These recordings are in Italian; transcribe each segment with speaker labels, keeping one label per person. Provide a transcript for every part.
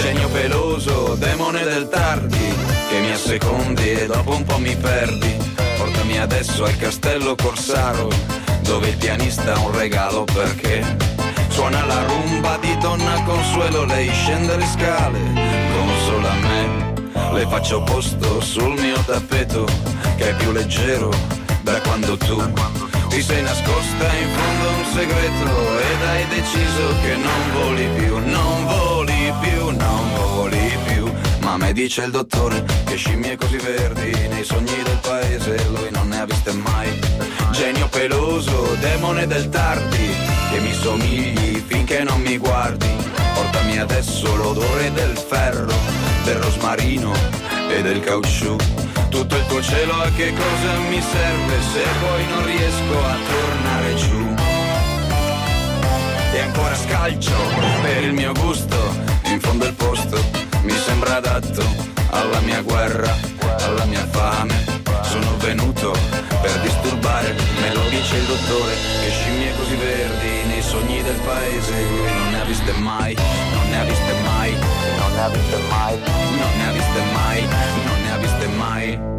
Speaker 1: Genio peloso, demone del tardi, che mi assecondi e dopo un po' mi perdi. Portami adesso al castello Corsaro, dove il pianista ha un regalo perché suona la rumba di donna Consuelo, lei scende le scale, consola me. Le faccio posto sul mio tappeto, che è più leggero da quando tu ti sei nascosta in fondo un segreto ed hai deciso che non voli più, non voli più, non voli più. Ma me dice il dottore che scimmie così verdi nei sogni del paese lui non ne ha viste mai. Genio peloso, demone del tardi, che mi somigli finché non mi guardi. Portami adesso l'odore del ferro, del rosmarino e del caucciù. Tutto il tuo cielo a che cosa mi serve se poi non riesco a tornare giù? E ancora scalcio per il mio gusto, in fondo il posto mi sembra adatto alla mia guerra, alla mia fame. Sono venuto per disturbare, me lo dice il dottore, che scimmie così verdi nei sogni del paese lui non ne ha viste mai, non ne ha viste mai, non ne ha viste mai, non ne ha viste mai, viste mai.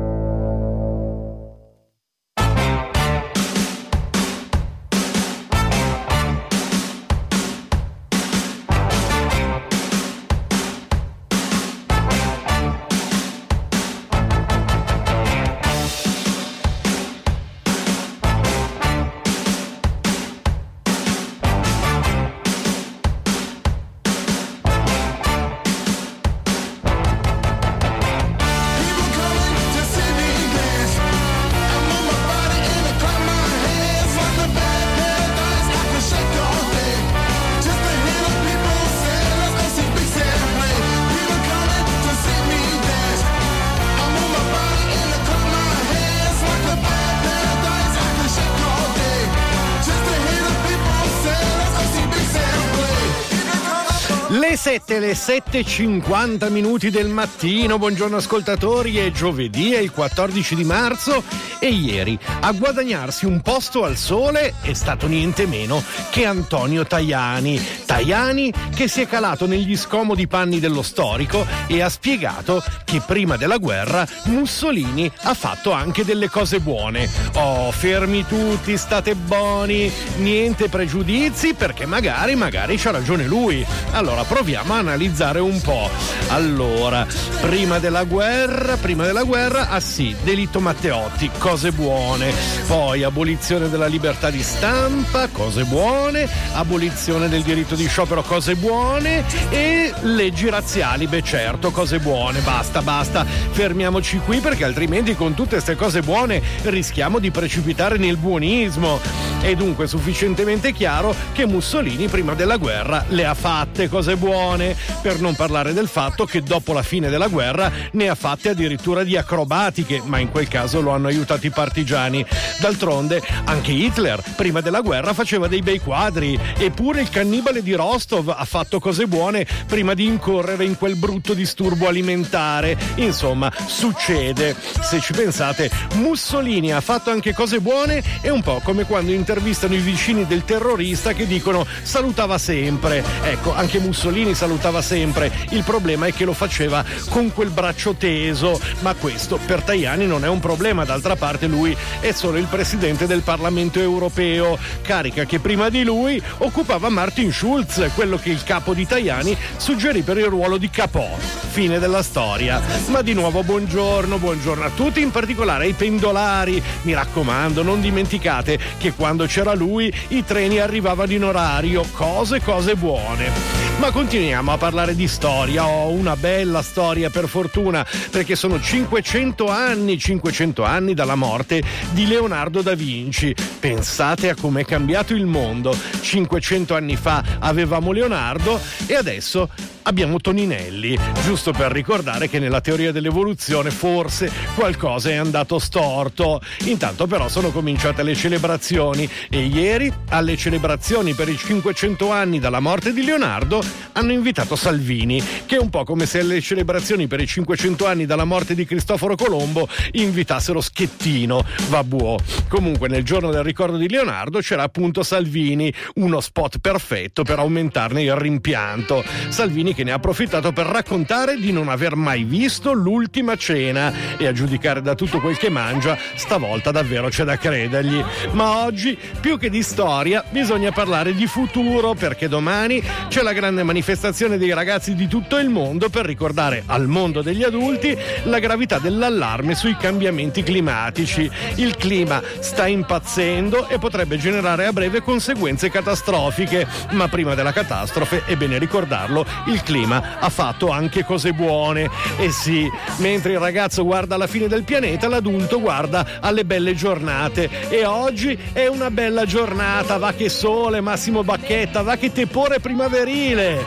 Speaker 2: Le 7, le 7.50 minuti del mattino, buongiorno ascoltatori, è giovedì, è il 14 di marzo e ieri a guadagnarsi un posto al sole è stato niente meno che Antonio Tajani. Tajani che si è calato negli scomodi panni dello storico e ha spiegato che prima della guerra Mussolini ha fatto anche delle cose buone. Oh, fermi tutti, state buoni, niente pregiudizi perché magari, magari c'ha ragione lui. Allora proviamo a analizzare un po'. Allora, prima della guerra, prima della guerra, ah sì, delitto Matteotti, cose buone. Poi abolizione della libertà di stampa, cose buone. Abolizione del diritto di sciopero, cose buone. E leggi razziali, beh certo, cose buone. Basta, basta. Fermiamoci qui perché altrimenti con tutte queste cose buone rischiamo di precipitare nel buonismo. È dunque sufficientemente chiaro che Mussolini prima della guerra le ha fatte cose buone, per non parlare del fatto che dopo la fine della guerra ne ha fatte addirittura di acrobatiche, ma in quel caso lo hanno aiutato i partigiani. D'altronde anche Hitler prima della guerra faceva dei bei quadri, eppure il cannibale di Rostov ha fatto cose buone prima di incorrere in quel brutto disturbo alimentare. Insomma, succede. Se ci pensate, Mussolini ha fatto anche cose buone, è un po' come quando intervistano i vicini del terrorista che dicono salutava sempre. Ecco, anche Mussolini salutava sempre. Il problema è che lo faceva con quel braccio teso, ma questo per Tajani non è un problema, d'altra parte lui è solo il presidente del Parlamento europeo, carica che prima di lui occupava Martin Schulz, quello che il capo di Tajani suggerì per il ruolo di capò. Fine della storia. Ma di nuovo buongiorno, buongiorno a tutti, in particolare ai pendolari. Mi raccomando, non dimenticate che quando c'era lui i treni arrivavano in orario, cose, cose buone. Ma continuiamo a parlare di storia. Ho una bella storia per fortuna, perché sono 500 anni, 500 anni dalla morte di Leonardo da Vinci. Pensate a com'è cambiato il mondo. 500 anni fa avevamo Leonardo e adesso abbiamo Toninelli, giusto per ricordare che nella teoria dell'evoluzione forse qualcosa è andato storto. Intanto però sono cominciate le celebrazioni e ieri alle celebrazioni per i 500 anni dalla morte di Leonardo hanno invitato Salvini, che è un po' come se alle celebrazioni per i 500 anni dalla morte di Cristoforo Colombo invitassero Schettino, vabuò. Comunque nel giorno del ricordo di Leonardo c'era appunto Salvini, uno spot perfetto per aumentarne il rimpianto. Salvini che ne ha approfittato per raccontare di non aver mai visto l'ultima cena e a giudicare da tutto quel che mangia, stavolta davvero c'è da credergli. Ma oggi, più che di storia, bisogna parlare di futuro perché domani c'è la grande manifestazione dei ragazzi di tutto il mondo per ricordare al mondo degli adulti la gravità dell'allarme sui cambiamenti climatici. Il clima sta impazzendo e potrebbe generare a breve conseguenze catastrofiche, ma prima della catastrofe, è bene ricordarlo, il clima ha fatto anche cose buone. E sì, mentre il ragazzo guarda alla fine del pianeta, l'adulto guarda alle belle giornate. E oggi è una bella giornata, va che sole, Massimo Bacchetta, va che tepore primaverile.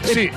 Speaker 3: Sì,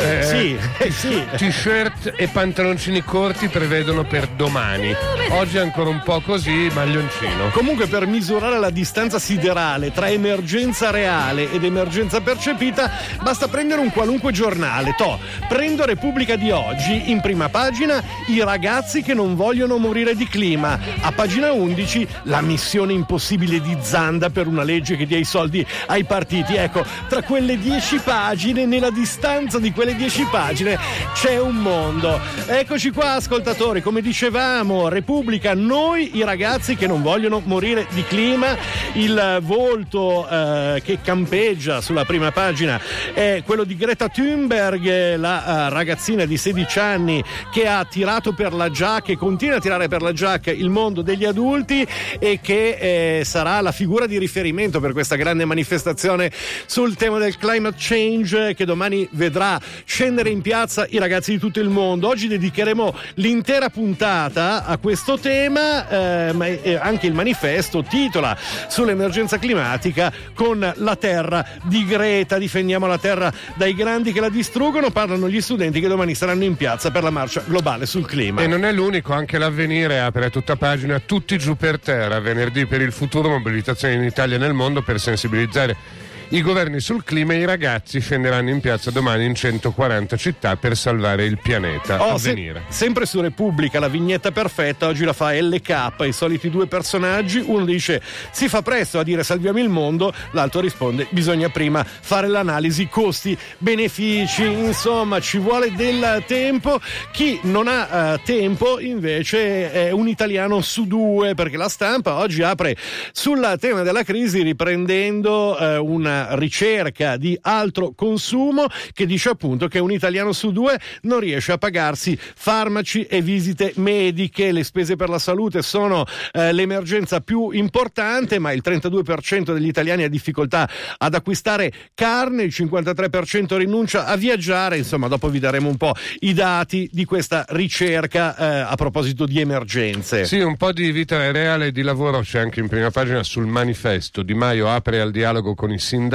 Speaker 3: Eh,
Speaker 2: Sì, eh, sì.
Speaker 3: t-shirt e pantaloncini corti prevedono per domani. Oggi è ancora un po' così, maglioncino.
Speaker 2: Comunque per misurare la distanza siderale tra emergenza reale ed emergenza percepita basta prendere un qualunque giornale. To, prendo Repubblica di oggi, in prima pagina i ragazzi che non vogliono morire di clima. A pagina 11 la missione impossibile di Zanda per una legge che dia i soldi ai partiti. Ecco, tra quelle 10 pagine, nella distanza di quelle 10 pagine c'è un mondo. Eccoci qua ascoltatori, come dicevamo, Repubblica, noi i ragazzi che non vogliono morire di clima, il volto eh, che campeggia sulla prima pagina è quello di Greta Thunberg, la eh, ragazzina di 16 anni che ha tirato per la giacca e continua a tirare per la giacca il mondo degli adulti e che eh, sarà la figura di riferimento per questa grande manifestazione sul tema del climate change che domani vedrà scendere in piazza i ragazzi di tutto il mondo. Oggi dedicheremo l'intera puntata a questo tema, eh, ma eh, anche il manifesto titola sull'emergenza climatica con la terra di Greta. Difendiamo la terra dai grandi che la distruggono. Parlano gli studenti che domani saranno in piazza per la marcia globale sul clima.
Speaker 3: E non è l'unico, anche l'avvenire apre tutta pagina tutti giù per terra, venerdì per il futuro, mobilitazione in Italia e nel mondo per sensibilizzare i governi sul clima e i ragazzi scenderanno in piazza domani in 140 città per salvare il pianeta.
Speaker 2: Oh, se- sempre su Repubblica, la vignetta perfetta, oggi la fa LK, i soliti due personaggi, uno dice si fa presto a dire salviamo il mondo, l'altro risponde bisogna prima fare l'analisi costi-benefici, insomma ci vuole del tempo, chi non ha eh, tempo invece è un italiano su due, perché la stampa oggi apre sul tema della crisi riprendendo eh, una ricerca di altro consumo che dice appunto che un italiano su due non riesce a pagarsi farmaci e visite mediche. Le spese per la salute sono eh, l'emergenza più importante, ma il 32% degli italiani ha difficoltà ad acquistare carne, il 53% rinuncia a viaggiare. Insomma, dopo vi daremo un po' i dati di questa ricerca eh, a proposito di emergenze.
Speaker 3: Sì, un po' di vita reale e di lavoro c'è anche in prima pagina sul manifesto. Di Maio apre al dialogo con i sindacati,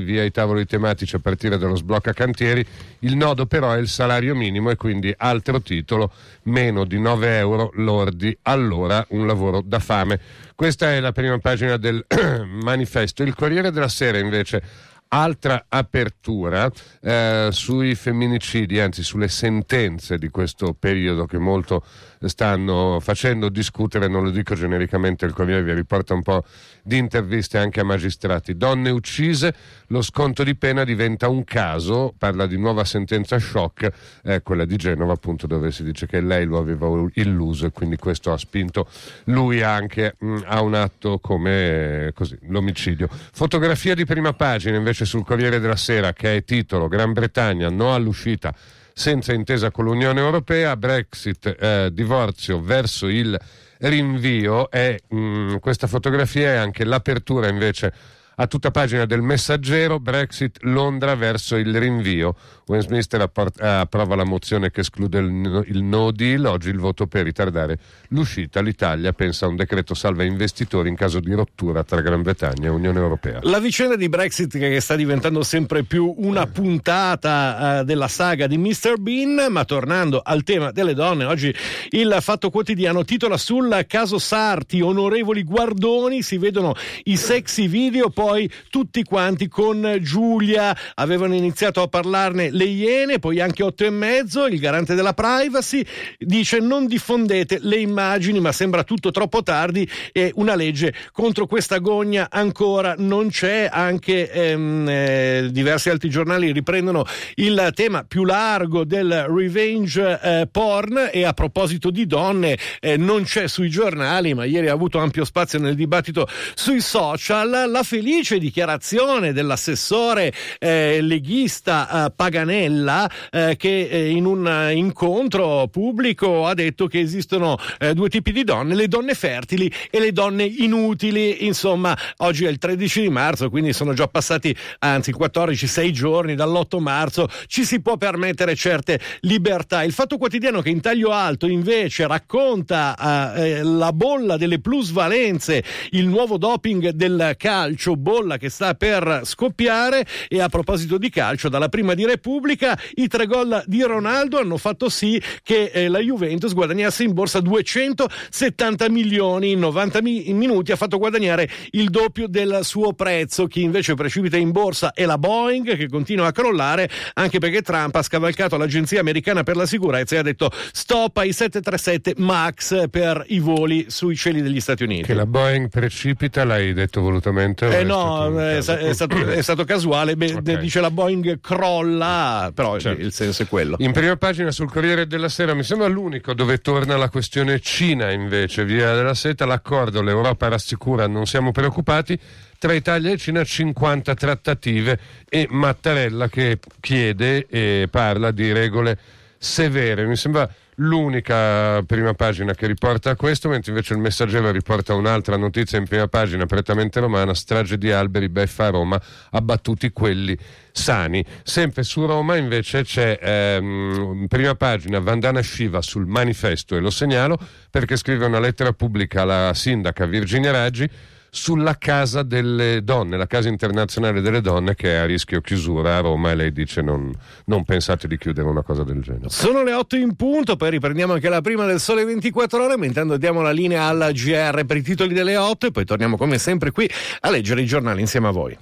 Speaker 3: via i tavoli tematici a partire dallo sblocca cantieri. Il nodo però è il salario minimo e quindi altro titolo, meno di 9 euro lordi all'ora, un lavoro da fame. Questa è la prima pagina del manifesto. Il Corriere della Sera invece Altra apertura eh, sui femminicidi, anzi sulle sentenze di questo periodo che molto stanno facendo discutere, non lo dico genericamente, il Corriere vi riporta un po' di interviste anche a magistrati. Donne uccise, lo sconto di pena diventa un caso, parla di nuova sentenza shock, eh, quella di Genova appunto dove si dice che lei lo aveva illuso e quindi questo ha spinto lui anche mh, a un atto come eh, così, l'omicidio. Fotografia di prima pagina invece sul Corriere della Sera che è titolo Gran Bretagna no all'uscita senza intesa con l'Unione Europea, Brexit, eh, divorzio verso il rinvio e mh, questa fotografia è anche l'apertura invece A tutta pagina del messaggero, Brexit, Londra verso il rinvio. Westminster apport- approva la mozione che esclude il no, il no deal. Oggi il voto per ritardare l'uscita. L'Italia pensa a un decreto salva investitori in caso di rottura tra Gran Bretagna e Unione Europea.
Speaker 2: La vicenda di Brexit che sta diventando sempre più una puntata eh, della saga di Mr. Bean, ma tornando al tema delle donne, oggi il Fatto Quotidiano titola sul caso Sarti, onorevoli guardoni, si vedono i sexy video, poi tutti quanti con Giulia. Avevano iniziato a parlarne le Iene, poi anche otto e mezzo, il garante della privacy. Dice non diffondete le immagini, ma sembra tutto troppo tardi e una legge contro questa gogna ancora non c'è, anche ehm, eh, diversi altri giornali riprendono il tema più largo del revenge eh, porn. E a proposito di donne eh, non c'è sui giornali, ma ieri ha avuto ampio spazio nel dibattito sui social. La felice dichiarazione dell'assessore eh, leghista eh, Paganella eh, che eh, in un incontro pubblico ha detto che esistono eh, due tipi di donne, le donne fertili e le donne inutili. Insomma, oggi è il 13 di marzo, quindi sono già passati, anzi 14, 6 giorni dall'8 marzo, ci si può permettere certe libertà. Il Fatto Quotidiano che in taglio alto invece racconta la bolla delle plusvalenze, il nuovo doping del calcio, bolla che sta per scoppiare e a proposito di calcio, dalla prima di Repubblica i tre gol di Ronaldo hanno fatto sì che eh, la Juventus guadagnasse in borsa 270 milioni in 90 mi- minuti, ha fatto guadagnare il doppio del suo prezzo. Chi invece precipita in borsa è la Boeing che continua a crollare anche perché Trump ha scavalcato l'agenzia americana per la sicurezza e ha detto stop ai 737 MAX per i voli sui cieli degli Stati Uniti.
Speaker 3: Che la Boeing precipita, l'hai detto volutamente?
Speaker 2: Eh
Speaker 3: è
Speaker 2: no,
Speaker 3: stato un
Speaker 2: è,
Speaker 3: caso?
Speaker 2: sta- è stato, è stato casuale, Beh,
Speaker 3: Ok.
Speaker 2: dice la Boeing crolla, però
Speaker 3: Certo.
Speaker 2: il senso è quello.
Speaker 3: In prima pagina sul Corriere della Sera mi sembra l'unico dove torna la questione Cina invece, via della seta, l'accordo, l'Europa rassicura, non siamo preoccupati, tra Italia e Cina 50 trattative e Mattarella che chiede e parla di regole severe. Mi sembra l'unica prima pagina che riporta questo, mentre invece il messaggero riporta un'altra notizia in prima pagina prettamente romana, strage di alberi, beffa a Roma, abbattuti quelli sani. Sempre su Roma invece c'è ehm, prima pagina Vandana Shiva sul manifesto e lo segnalo perché scrive una lettera pubblica alla sindaca Virginia Raggi sulla casa delle donne, la casa internazionale delle donne che è a rischio chiusura a Roma e lei dice non, non pensate di chiudere una cosa del genere.
Speaker 2: Sono le 8 in punto, poi riprendiamo anche la prima del sole 24 ore, intanto diamo la linea alla GR per i titoli delle 8 e poi torniamo come sempre qui a leggere i giornali insieme a voi.